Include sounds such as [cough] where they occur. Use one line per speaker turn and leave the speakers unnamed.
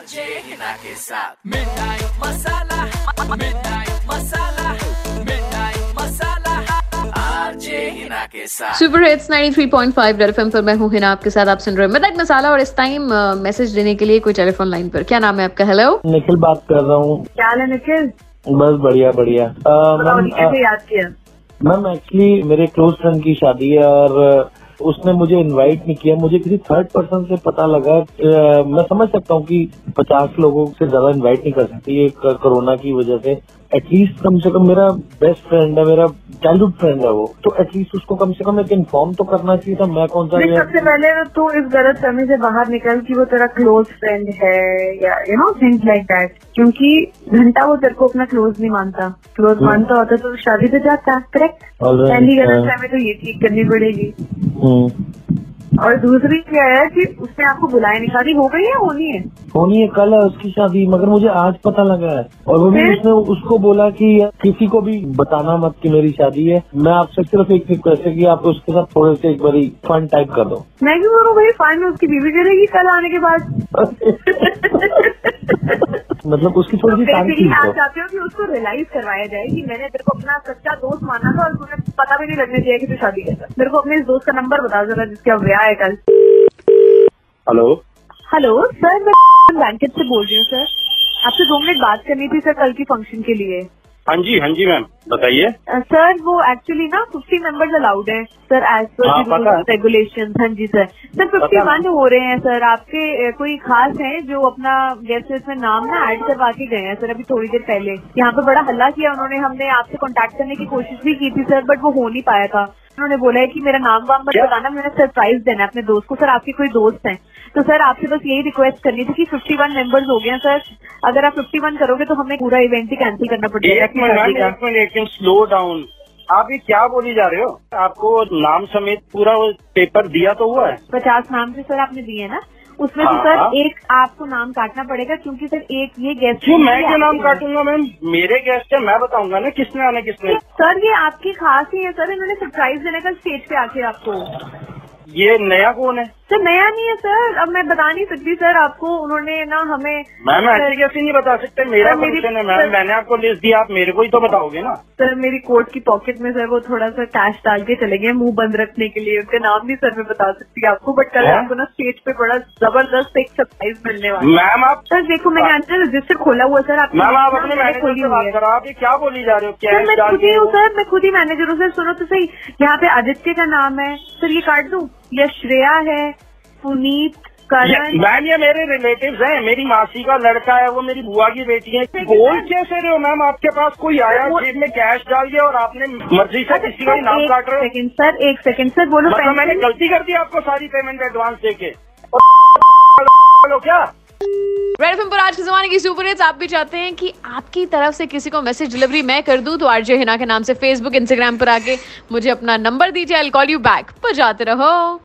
RJ Hina के साथ मिठाई मसाला मिठाई मसाला मिठाई मसाला आरजे हिना के साथ
सुपर हिट्स 93.5 रेड एफएम पर मैं हूँ हिना आपके साथ आप सुन रहे हैं मिठाई मसाला और इस टाइम मैसेज देने के लिए कोई टेलीफोन लाइन पर। क्या नाम है आपका? हेलो
निखिल बात कर रहा हूँ।
क्या है निखिल?
बस बढ़िया बढ़िया। मैम
कैसे याद किया?
मैम एक्चुअली मेरे क्लोज फ्रेंड की शादी है और उसने मुझे इनवाइट नहीं किया। मुझे किसी थर्ड पर्सन से पता लगा। मैं समझ सकता हूँ कि पचास लोगों से ज़्यादा इनवाइट नहीं कर सकती। कोरोना की वजह से। एटलीस्ट कम से कम मेरा बेस्ट फ्रेंड है, मेरा चाइल्डहुड फ्रेंड है वो तो एटलीस्ट उसको कम से कम एक इन्फॉर्म तो करना चाहिए था मैं कौन सा
सबसे पहले तो इस गलत समय से बाहर निकल की वो तेरा क्लोज फ्रेंड है या you know things like that क्योंकि घंटा वो तेरे को अपना क्लोज नहीं मानता। क्लोज
हम्म।
मानता होता तो शादी तो जाता करेक्ट पहली गलत समय तो ये ठीक करनी पड़ेगी।
हम्म।
और दूसरी क्या है कि उसने आपको बुलाया नहीं शादी हो गई है होनी है?
होनी है कल है उसकी शादी मगर मुझे आज पता लगा है। और वो भी उसने उसको बोला कि किसी को भी बताना मत कि मेरी शादी है। मैं आपसे सिर्फ़ एक रिक्वेस्ट है कि आप उसके साथ थोड़े से एक बारी फन टाइप कर दो।
मैं क्यों करूँ भाई? में उसकी बीवी करेगी कल आने के बाद। [laughs]
मतलब उसकी थोड़ी सी तारीफ़
आप
तो
चाहते हो कि उसको रियलाइज़ करवाया जाए कि मैंने तेरे को अपना सच्चा दोस्त माना था और तुम्हें पता भी नहीं लगना चाहिए कि तू शादी करता है। मेरे को अपने इस दोस्त का नंबर बता जरा जिसका ब्याह है कल।
हेलो
हेलो सर मैं बैंकेट से बोल रही हूँ सर आपसे दो मिनट बात करनी थी सर कल की फ़ंक्शन के लिए।
हाँ जी हाँ जी मैम बताइए।
सर वो एक्चुअली ना फिफ्टी मेंबर्स अलाउड है सर एज पर रेगुलेशन हाँ। जी सर सर फिफ्टी वन हो। रहे हैं सर आपके कोई खास हैं जो अपना गेस्ट लिस्ट में नाम ना ऐड करवा के गए हैं सर अभी थोड़ी देर पहले? यहाँ पे बड़ा हल्ला किया उन्होंने हमने आपसे कॉन्टेक्ट करने की कोशिश भी की थी सर बट वो हो नहीं पाया था। उन्होंने बोला है कि मेरा नाम वाम मत बताना मैंने सरप्राइज़ देना है अपने दोस्त को। सर आपके कोई दोस्त हैं? तो सर आपसे बस यही रिक्वेस्ट करनी थी कि 51 मेंबर्स हो गए हैं सर अगर आप 51 करोगे तो हमें पूरा इवेंट ही कैंसिल करना पड़ेगा
मिनट स्लो डाउन आप ये क्या बोली जा रहे हो? आपको नाम समेत पूरा वो पेपर दिया तो हुआ है?
पचास नाम से सर आपने दिए ना? उसमें से
हाँ,
सर
हाँ।
एक आपको नाम काटना पड़ेगा क्योंकि सर एक ये गेस्ट
क्यों मैं क्यों नाम काटूँगा मैम? मेरे गेस्ट है मैं बताऊँगा ना किसने आना किसने।
सर ये आपकी खास ही है सर इन्होंने सरप्राइज़ देने का स्टेज पे आके आपको।
ये नया कौन है?
सर नया नहीं है सर। अब मैं बता नहीं सकती सर आपको। उन्होंने ना हमें
मैम ऐसे कैसे नहीं बता सकते। मेरा है मैम। मैंने आपको लिस्ट दिया आप मेरे को ही तो बताओगे ना।
सर मेरी कोट की पॉकेट में सर वो थोड़ा सा कैश डाल के चले गए मुँह बंद रखने के लिए। उनका नाम नहीं सर मैं बता सकती आपको बट कल आपको ना स्टेज पे बड़ा ज़बरदस्त एक सरप्राइज़ मिलने वाला है।
मैम आप
सर देखो मैंने अंदर रजिस्टर खोला हुआ सर आपकी
मैम आप अपने मैनेजर
खोली
से बात करो आप ये क्या बोली जा रहे हो?
मैं खुद ही हूँ सर मैं खुद ही मैनेजर हूँ सर सुनो तो सही। यहाँ पे आदित्य का नाम है। सर ये काट दूँ? या श्रेया है पुनीत करण।
मैम ये मेरे रिलेटिव हैं मेरी मासी का लड़का है वो मेरी बुआ की बेटी है। बोल कैसे रहे हो मैम? आपके पास कोई आया जेब में कैश डाल दिया और आपने मर्ज़ी से किसी का नाम काट रहे हो?
सेकंड सर एक सेकंड सर बोलो
मतलब मैंने गलती कर दी आपको सारी पेमेंट एडवांस देके। और क्या?
रेड फ़िल्म पर आज के जमाने की सुपर हिट्स आप भी चाहते हैं कि आपकी तरफ़ से किसी को मैसेज डिलीवरी मैं कर दूँ तो आरजे हिना के नाम से फेसबुक इंस्टाग्राम पर आके मुझे अपना नंबर दीजिए आई कॉल यू बैक पर जाते रहो।